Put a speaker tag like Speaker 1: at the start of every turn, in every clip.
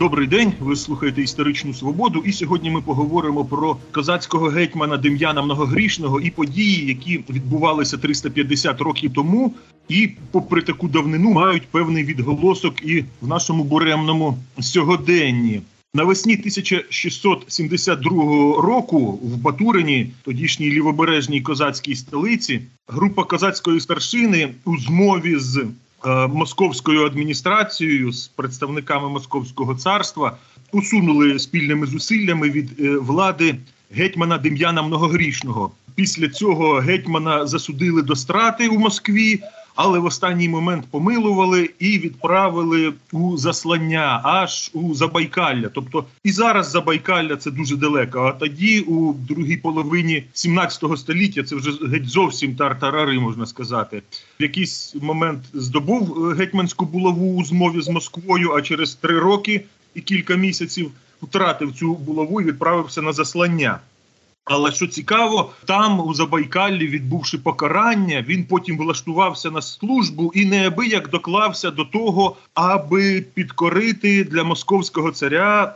Speaker 1: Добрий день, ви слухаєте історичну свободу. І сьогодні ми поговоримо про козацького гетьмана Дем'яна Многогрішного і події, які відбувалися 350 років тому, і, попри таку давнину, мають певний відголосок і в нашому буремному сьогоденні. Навесні 1672 року в Батурині, тодішній лівобережній козацькій столиці, група козацької старшини у змові з московською адміністрацією з представниками Московського царства усунули спільними зусиллями від е, влади гетьмана Дем'яна Многогрішного. Після цього гетьмана засудили до страти у Москві але в останній момент помилували і відправили у заслання аж у Забайкалля. Тобто і зараз Забайкалля це дуже далеко. А тоді, у другій половині 17 століття, це вже геть зовсім тартарари, можна сказати. В якийсь момент здобув е, гетьманську булаву у змові з Москвою, а через три роки і кілька місяців втратив цю булаву і відправився на заслання. Але що цікаво, там у Забайкаллі, відбувши покарання, він потім влаштувався на службу і неабияк доклався до того, аби підкорити для московського царя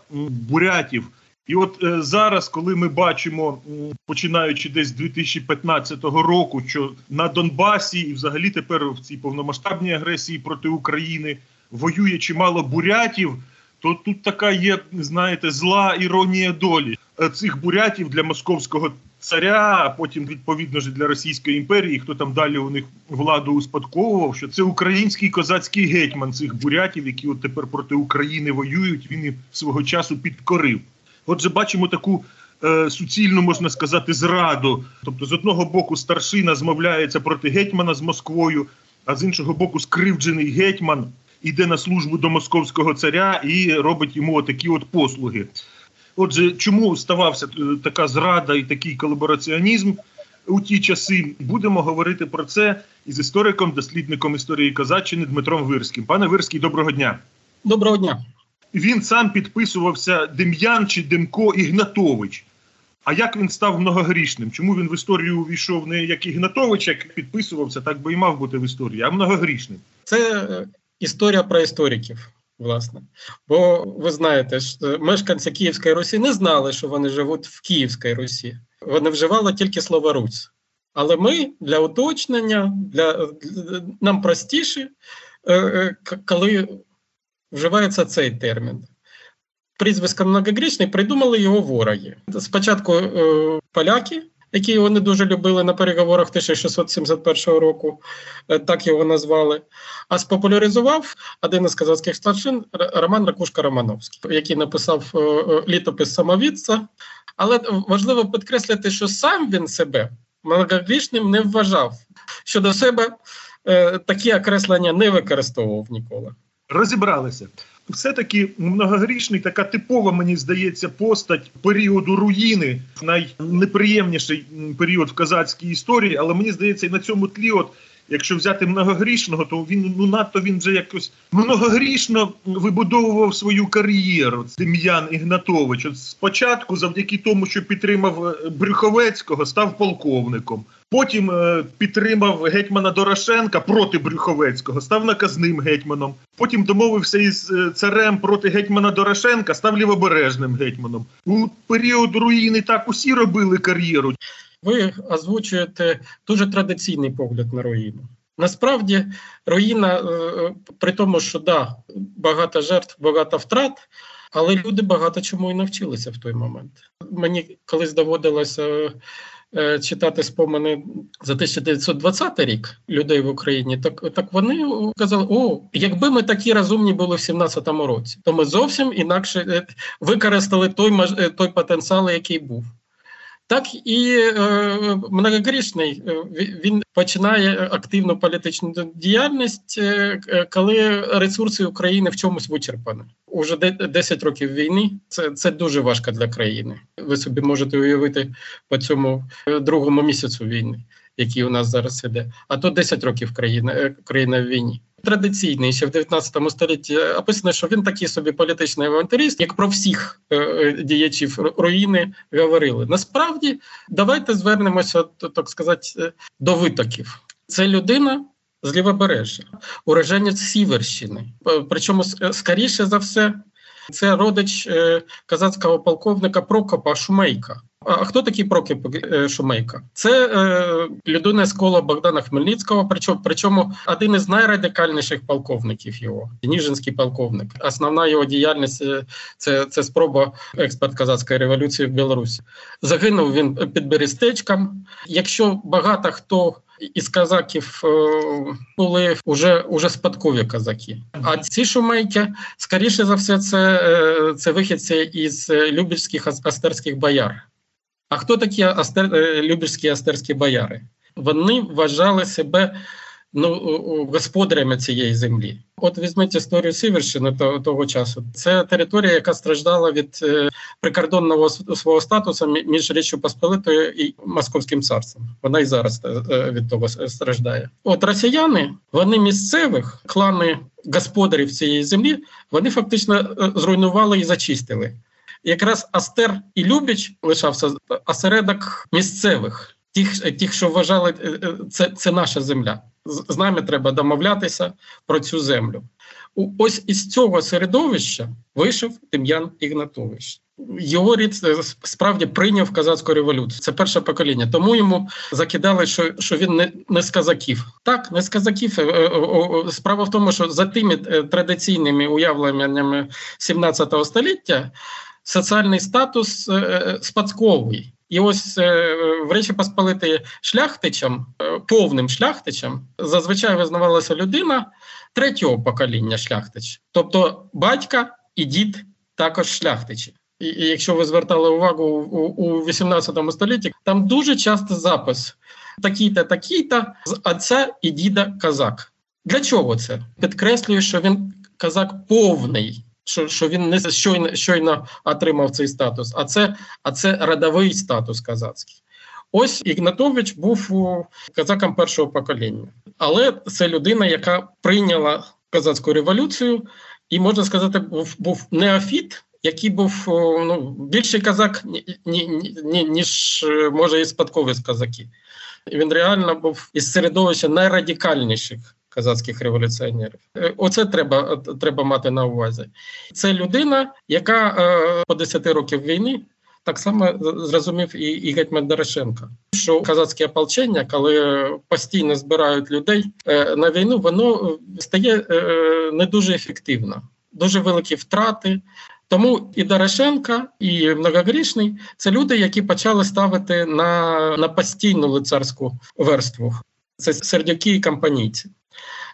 Speaker 1: бурятів. І от е, зараз, коли ми бачимо, починаючи десь з 2015 року, що на Донбасі і взагалі тепер в цій повномасштабній агресії проти України воює чимало бурятів то тут така є, знаєте, зла іронія долі цих бурятів для московського царя, а потім відповідно ж для Російської імперії, хто там далі у них владу успадковував, що це український козацький гетьман цих бурятів, які от тепер проти України воюють. Він і свого часу підкорив. Отже, бачимо таку. Е, суцільну можна сказати зраду, тобто з одного боку старшина змовляється проти гетьмана з Москвою, а з іншого боку, скривджений гетьман іде на службу до московського царя і робить йому такі от послуги. Отже, чому ставався е, така зрада і такий колабораціонізм у ті часи? Будемо говорити про це із істориком, дослідником історії Козаччини Дмитром Вирським. Пане Вирський, доброго дня.
Speaker 2: Доброго дня.
Speaker 1: Він сам підписувався Дем'ян чи Демко Ігнатович. А як він став многогрішним? Чому він в історію увійшов не як Ігнатович, як підписувався, так би і мав бути в історії, а многогрішним?
Speaker 2: Це е, історія про істориків. Власне, бо ви знаєте, що мешканці Київської Русі не знали, що вони живуть в Київській Русі. Вони вживали тільки слово Русь. Але ми для уточнення, для, нам простіше, е, е, коли вживається цей термін. Прізвисько многогрішний придумали його вороги. Спочатку е, поляки, які вони дуже любили на переговорах 1671 року, е, так його назвали. А спопуляризував один із казацьких старшин Роман Ракушка Романовський, який написав е, е, літопис самовідця. Але важливо підкреслити, що сам він себе многогрішним не вважав, що до себе такі окреслення не використовував ніколи.
Speaker 1: Розібралися все-таки многогрішний, така типова, мені здається, постать періоду руїни, найнеприємніший період в казацькій історії, але мені здається, і на цьому тлі, от якщо взяти многогрішного, то він ну надто він вже якось многогрішно вибудовував свою кар'єру. Дем'ян Ігнатович. От спочатку, завдяки тому, що підтримав е, Брюховецького, став полковником. Потім е, підтримав гетьмана Дорошенка проти Брюховецького, став наказним гетьманом. Потім домовився із е, царем проти гетьмана Дорошенка, став лівобережним гетьманом. У період руїни так усі робили кар'єру.
Speaker 2: Ви озвучуєте дуже традиційний погляд на руїну. Насправді, руїна, е, при тому, що да, багато жертв, багато втрат, але люди багато чому і навчилися в той момент. Мені колись доводилося е, читати спомини за 1920 рік людей в Україні. Так так вони казали: о, якби ми такі розумні були в 17-му році, то ми зовсім інакше е, використали той той потенціал, який був так і е, многогрішний е, він починає активну політичну діяльність, е, е, коли ресурси України в чомусь вичерпані. Уже 10 років війни. Це це дуже важко для країни. Ви собі можете уявити по цьому другому місяцю війни, який у нас зараз іде. А то 10 років країна країна в війні традиційний ще в 19 столітті описано, що він такий собі політичний авантюрист, як про всіх е, е, діячів руїни говорили. Насправді, давайте звернемося, так сказати, е, до витоків. Це людина, з лівобережжя, уроженець Сіверщини. Причому скоріше за все, це родич казацького полковника Прокопа Шумейка. А хто такий Прокіп е, Шумейка? Це е, людина з кола Богдана Хмельницького, причому причому один із найрадикальніших полковників його, Ніжинський полковник. Основна його діяльність е, це це спроба експорт казацької революції в Білорусі. Загинув він під Берестечком. Якщо багато хто із казаків е, були вже уже спадкові казаки. А ці шумейки, скоріше за все, це це вихідці із любівських астерських бояр. А хто такі астер, е, любірські астерські бояри? Вони вважали себе ну, господарями цієї землі. От візьміть історію Сіверщини того, часу. Це територія, яка страждала від е, прикордонного свого статусу між Річчю Посполитою і Московським царством. Вона і зараз е, від того страждає. От росіяни, вони місцевих клани господарів цієї землі, вони фактично зруйнували і зачистили якраз Астер і Любіч лишався осередок місцевих, тих, тих, що вважали, е, е, це це наша земля. З нами треба домовлятися про цю землю. Ось із цього середовища вийшов Дем'ян Ігнатович. Його рід е, справді прийняв казацьку революцію. Це перше покоління. Тому йому закидали, що що він не не з казаків. Так, не з казаків. Справа в тому, що за тими традиційними уявленнями 17 століття соціальний статус е, е, спадковий. І ось е, в Речі Посполитої шляхтичем, повним шляхтичем, зазвичай визнавалася людина третього покоління шляхтич, тобто батька і дід також шляхтичі. І, і якщо ви звертали увагу у, у 18 столітті, там дуже часто запис такий-то, такий-то з отця і діда казак. Для чого це? Підкреслюю, що він казак повний що що він не щойно щойно отримав цей статус, а це а це родовий статус казацький. Ось Ігнатович був казаком першого покоління, але це людина, яка прийняла казацьку революцію, і можна сказати, був був неофіт, який був ну, більший казак, ні, ні, ні, ніж може і спадкові казаки. Він реально був із середовища найрадикальніших казацьких революціонерів. Е, оце треба треба мати на увазі. Це людина, яка е, по 10 років війни. Так само зрозумів і і Гетьман Дорошенко, що казацьке ополчення, коли постійно збирають людей е, на війну, воно стає не дуже ефективно, дуже великі втрати. Тому і Дорошенко, і Многогрішний це люди, які почали ставити на на постійну лицарську верству. Це сердюки і компанійці.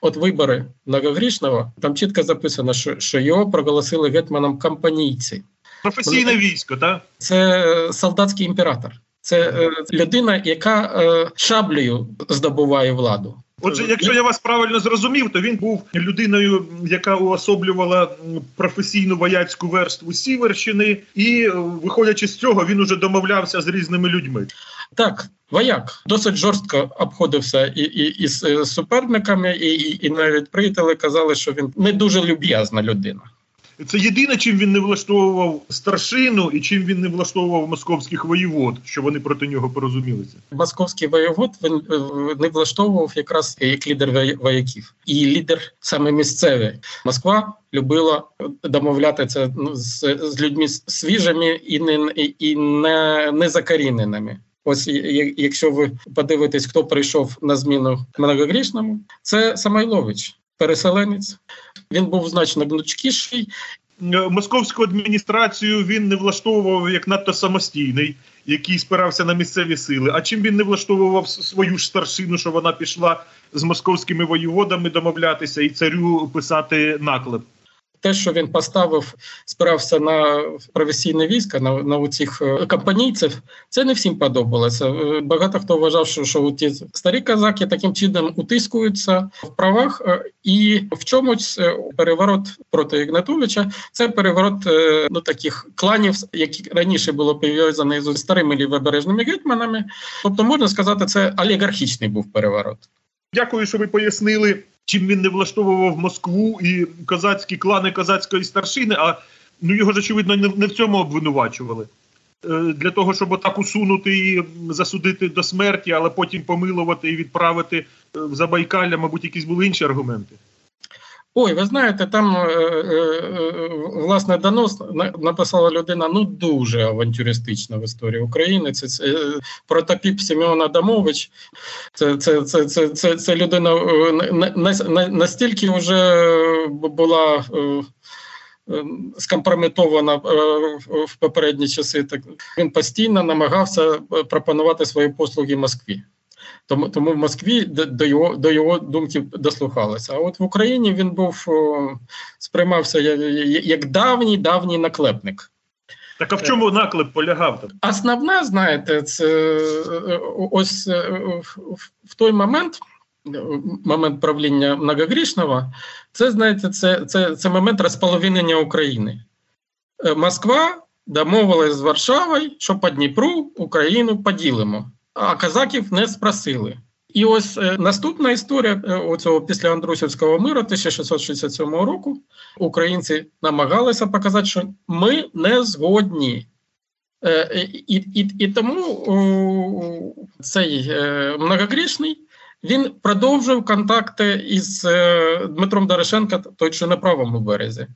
Speaker 2: От вибори многогрішного, там чітко записано, що що його проголосили гетьманом компанійці.
Speaker 1: Професійне військо, так?
Speaker 2: Це е, солдатський імператор. Це е, людина, яка е, шаблею здобуває владу.
Speaker 1: Отже, якщо я вас правильно зрозумів, то він був людиною, яка уособлювала професійну вояцьку верству Сіверщини, і виходячи з цього, він уже домовлявся з різними людьми.
Speaker 2: Так, вояк досить жорстко обходився і і, і з суперниками, і, і, і навіть приятели казали, що він не дуже люб'язна людина.
Speaker 1: Це єдине, чим він не влаштовував старшину і чим він не влаштовував московських воєвод, що вони проти нього порозумілися.
Speaker 2: Московський воєвод він е, не влаштовував якраз як лідер вояків, і лідер саме місцевий. Москва любила домовлятися ну, з, з людьми свіжими і не і не, не закоріненими. Ось якщо ви подивитесь, хто прийшов на зміну многогрішному, це Самойлович, переселенець. Він був значно гнучкіший.
Speaker 1: Е, московську адміністрацію він не влаштовував як надто самостійний, який спирався на місцеві сили. А чим він не влаштовував свою ж старшину, що вона пішла з московськими воєводами домовлятися і царю писати наклеп?
Speaker 2: Те, що він поставив, спирався на професійне військо, на на цих е, компанійців, це не всім подобалося. Е, багато хто вважав, що що ті старі казаки таким чином утискуються в правах, е, і в чомусь переворот проти Ігнатовича це переворот ну, таких кланів, які раніше було пов'язані з старими лівобережними гетьманами. Тобто, можна сказати, це олігархічний був переворот.
Speaker 1: Дякую, що ви пояснили чим він не влаштовував Москву і козацькі клани козацької старшини. А ну його ж очевидно не в цьому обвинувачували. для того, щоб отак усунути і засудити до смерті, але потім помилувати і відправити в Забайкалля, мабуть, якісь були інші аргументи.
Speaker 2: Ой, ви знаєте, там е, е, власне донос написала людина ну дуже авантюристична в історії України. Це, це протопіп Семен Адамович. Це це, це, це, це, це людина настільки вже була. Скомпрометована в попередні часи, так він постійно намагався пропонувати свої послуги Москві. Тому тому в Москві до його до його думки дослухалися. А от в Україні він був сприймався як, давній давній наклепник.
Speaker 1: Так а в чому наклеп полягав? там?
Speaker 2: Основна, знаєте, це ось в той момент. Момент правління многогрішного, це знаєте, це це, це момент розполовинення України. Москва домовилась з Варшавою, що по Дніпру Україну поділимо а казаків не спросили. І ось е, наступна історія е, оцього після Андрусівського миру 1667 року українці намагалися показати, що ми не згодні. Е, і і, і тому цей многогрішний він продовжив контакти із Дмитром Дорошенко, той, що на правому березі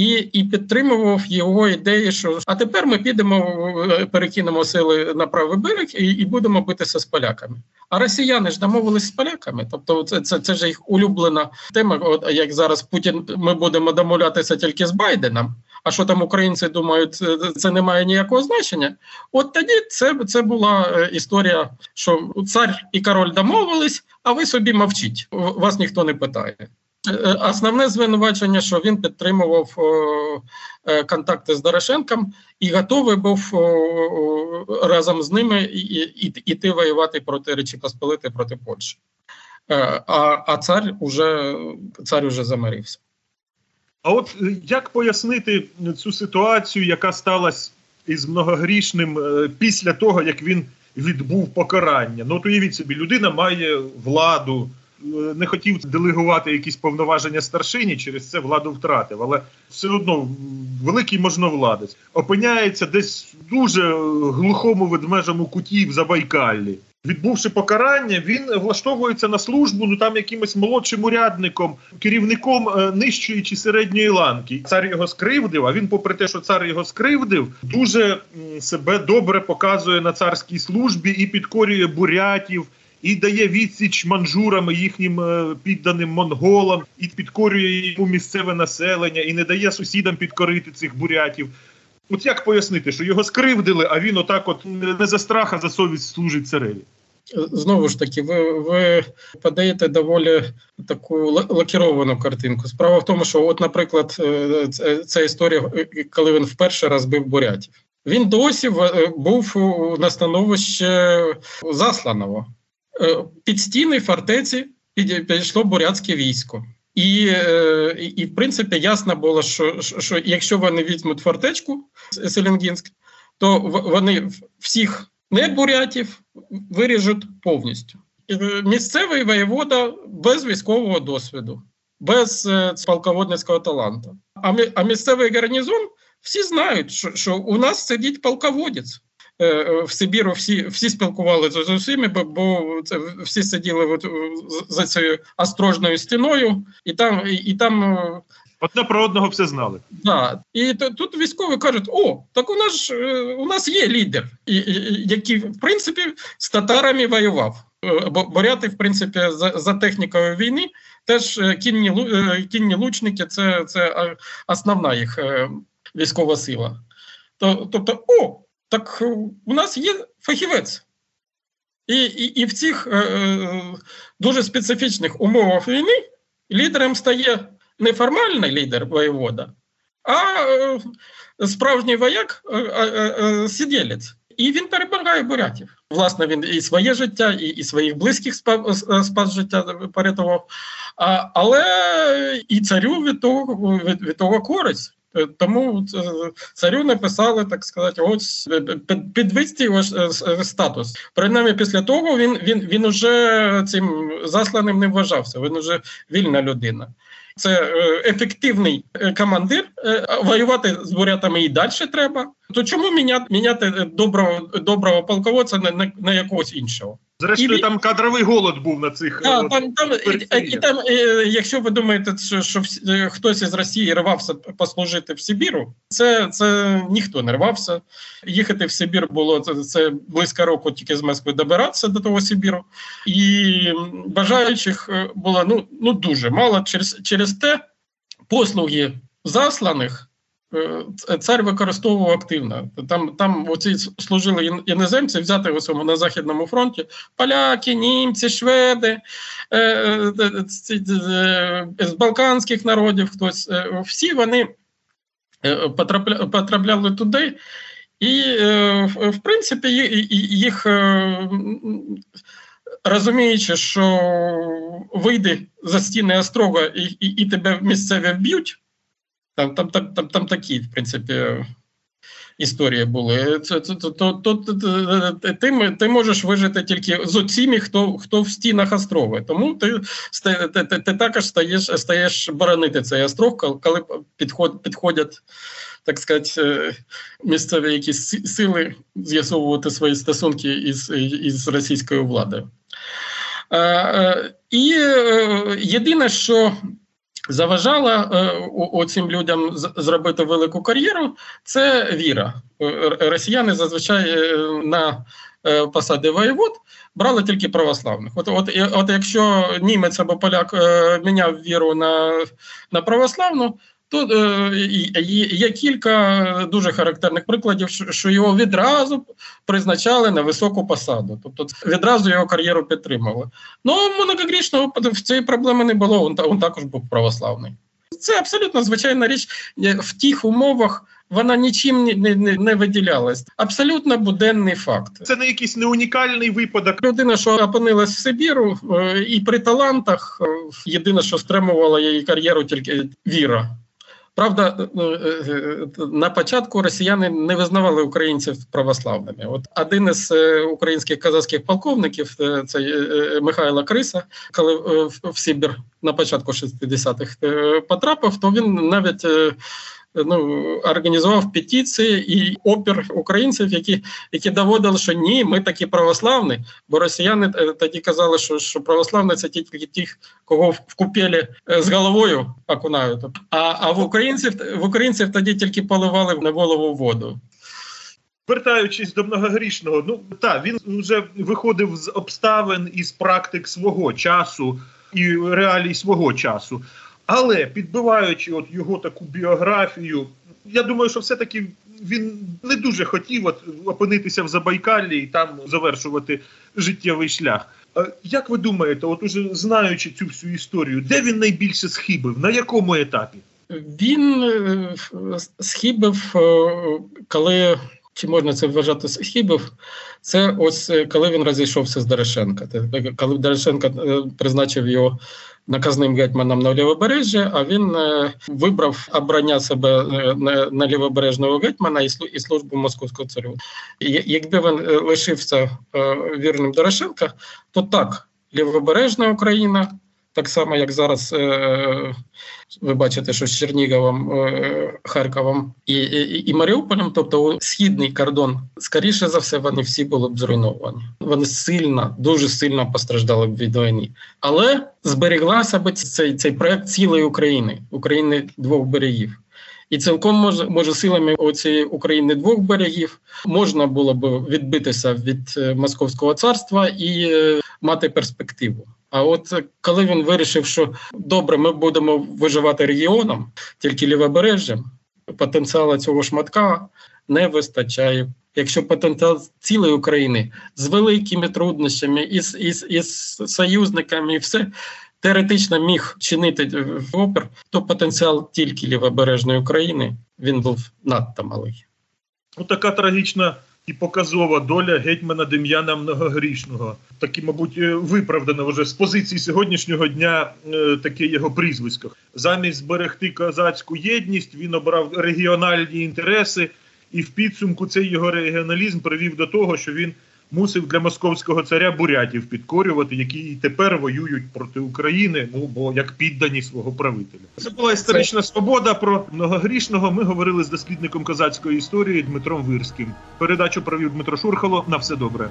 Speaker 2: і і підтримував його ідеї, що а тепер ми підемо, перекинемо сили на правий берег і і будемо битися з поляками. А росіяни ж домовились з поляками. Тобто, це це, це ж їх улюблена тема. От як зараз Путін ми будемо домовлятися тільки з Байденом. А що там українці думають, це не має ніякого значення. От тоді це це була е, історія, що цар і король домовились, а ви собі мовчіть. Вас ніхто не питає. Е, е, основне звинувачення, що він підтримував е, контакти з Дорошенком і готовий був разом з ними іти воювати проти Речі Посполити проти Польщі. А а цар уже цар уже замирився.
Speaker 1: А от як пояснити цю ситуацію, яка сталася із многогрішним після того, як він відбув покарання? Ну, от уявіть собі, людина має владу не хотів делегувати якісь повноваження старшині, через це владу втратив. Але все одно великий можновладець опиняється десь дуже глухому ведмежому куті в Забайкаллі. Відбувши покарання, він влаштовується на службу ну там якимось молодшим урядником, керівником е, нижчої чи середньої ланки. Цар його скривдив. А він, попри те, що цар його скривдив, дуже себе добре показує на царській службі і підкорює бурятів, і дає відсіч манжурам їхнім е, підданим монголам, і підкорює йому місцеве населення, і не дає сусідам підкорити цих бурятів. От як пояснити, що його скривдили, а він отак, от не за страх, а за совість служить цареві?
Speaker 2: Знову ж таки, ви ви подаєте доволі таку лакіровану картинку. Справа в тому, що, от, наприклад, е, ця історія, коли він вперше розбив бурятів, він досі був на становищі засланого. Е, під стіни фортеці підійшло бурятське військо. І, е, і, і, в принципі, ясно було, що що якщо вони візьмуть фортечку Селенгінськ, то вони всіх не бурятів виріжуть повністю. Е, місцевий воєвода без військового досвіду, без полководницького таланту. А місцевий гарнізон всі знають, що, що у нас сидить полководець. Е, е, в Сибіру всі всі спілкувалися з усіми, бо, бо це всі сиділи от, за цією острожною стіною, і там і, і там.
Speaker 1: Е, Одне про одного все знали.
Speaker 2: Да. І то, тут військові кажуть: о, так у нас у нас є лідер, і, і, який в принципі з татарами воював. Бо боряти, в принципі, за за технікою війни теж кінні кінні лучники це це основна їх військова сила. Тобто, о, так е, у нас є фахівець. І і, і в цих е, е, дуже специфічних умовах війни лідером стає не формальний лідер воєвода, а е, справжній вояк е, е, сиділець. І він перебирає бурятів. Власне, він і своє життя, і і своїх близьких спас, спас життя порятував. Але і царю від того від, від того користь. Е, тому е, царю написали, так сказати, ось підвисті підвести його статус. Принаймні, після того він він, він уже цим засланим не вважався. Він уже вільна людина. Це ефективний командир. Воювати з бурятами і далі треба. То чому міняти, міняти доброго доброго полководця на, на, на якогось іншого?
Speaker 1: Зрештою, і, там кадровий голод був на цих
Speaker 2: да, там, там, і, і там, і, Якщо ви думаєте, що, що хтось із Росії рвався послужити в Сибіру, це це ніхто не рвався. Їхати в Сибір було це, це близько року тільки з Москви добиратися до того Сибіру, і бажаючих було ну ну дуже мало через, через те послуги засланих. Е, цар використовував активно. Там там оці служили іноземці, взяти ось на Західному фронті поляки, німці, шведи е, е, з Балканських народів, хтось всі вони потрапляли туди, і, в принципі, їх розуміючи, що вийде за стіни острога і, і, і тебе місцеві вб'ють. Там там, там, там, там такі, в принципі, історії були. Це, це, то, то, то, Ти ти можеш вижити тільки з оціми, хто хто в стінах острова. Тому ти ти, ти, ти також стаєш стаєш боронити цей остров, коли підход, підходять, так сказати, е, місцеві якісь сили з'ясовувати свої стосунки із, із російською владою. Е, е, і єдине, що заважала е, цим людям зробити велику кар'єру, це віра. Е, росіяни зазвичай е, на посади воєвод брали тільки православних. От от, от якщо німець або поляк міняв віру на, на православну. Тут е, є кілька дуже характерних прикладів, що його відразу призначали на високу посаду, тобто відразу його кар'єру підтримали. Ну моногрішного в цієї проблеми не було. Він, також був православний. Це абсолютно звичайна річ в тих умовах. Вона нічим не, не не, виділялась. Абсолютно буденний факт.
Speaker 1: Це не якийсь не унікальний випадок.
Speaker 2: Людина, що опинилась в Сибіру, е, і при талантах е, єдине, що стримувала її кар'єру, тільки віра. Правда, е, е, на початку росіяни не визнавали українців православними. От один із е, українських казацьких полковників, це Михайло Криса, коли в Сибір на початку 60-х потрапив, то він навіть ну, організував петиції і опір українців, які які доводили, що ні, ми такі православні, бо росіяни е, тоді казали, що що православні це тільки ті, кого в купелі е, з головою окунають. А а в українців в українців тоді тільки поливали на голову воду.
Speaker 1: Вертаючись до многогрішного, ну так, він вже виходив з обставин і з практик свого часу і реалій свого часу. Але підбиваючи от його таку біографію, я думаю, що все-таки він не дуже хотів от опинитися в Забайкалі і там завершувати життєвий шлях. Як ви думаєте, от уже знаючи цю всю історію, де він найбільше схибив? На якому етапі?
Speaker 2: Він е, схибив, е, коли чи можна це вважати схибив, це ось е, коли він розійшовся з Дорошенка. Коли Дорошенко призначив його наказним гетьманом на лівобережжя, а він е, вибрав обрання себе е, на, лівобережного гетьмана і службу московського царю. Якби він е, лишився вірним Дорошенка, то так лівобережна Україна так само, як зараз е, ви бачите, що з Черніговом, е, Харковом і, і і, Маріуполем, тобто східний кордон, скоріше за все, вони всі були б зруйновані. Вони сильно, дуже сильно постраждали б від війни. Але збереглася б цей цей проект цілої України, України двох берегів. І цілком може може силами цієї України двох берегів можна було б відбитися від е, Московського царства і е, мати перспективу. А от коли він вирішив, що добре, ми будемо виживати регіоном, тільки лівобережжям, потенціалу цього шматка не вистачає. Якщо потенціал цілої України з великими труднощами, із із, із союзниками, і все теоретично міг чинити опір, то потенціал тільки лівобережної України він був надто малий.
Speaker 1: Ну, така трагічна і показова доля гетьмана Дем'яна Многогрішного. Такі, мабуть, е, виправдано вже з позиції сьогоднішнього дня е, таке його прізвисько. Замість зберегти козацьку єдність він обрав регіональні інтереси, і в підсумку цей його регіоналізм привів до того, що він мусив для московського царя бурятів підкорювати, які і тепер воюють проти України, ну бо як піддані свого правителя. Це була історична свобода про многогрішного. Ми говорили з дослідником козацької історії Дмитром Вирським. Передачу провів Дмитро Шурхало. На все добре.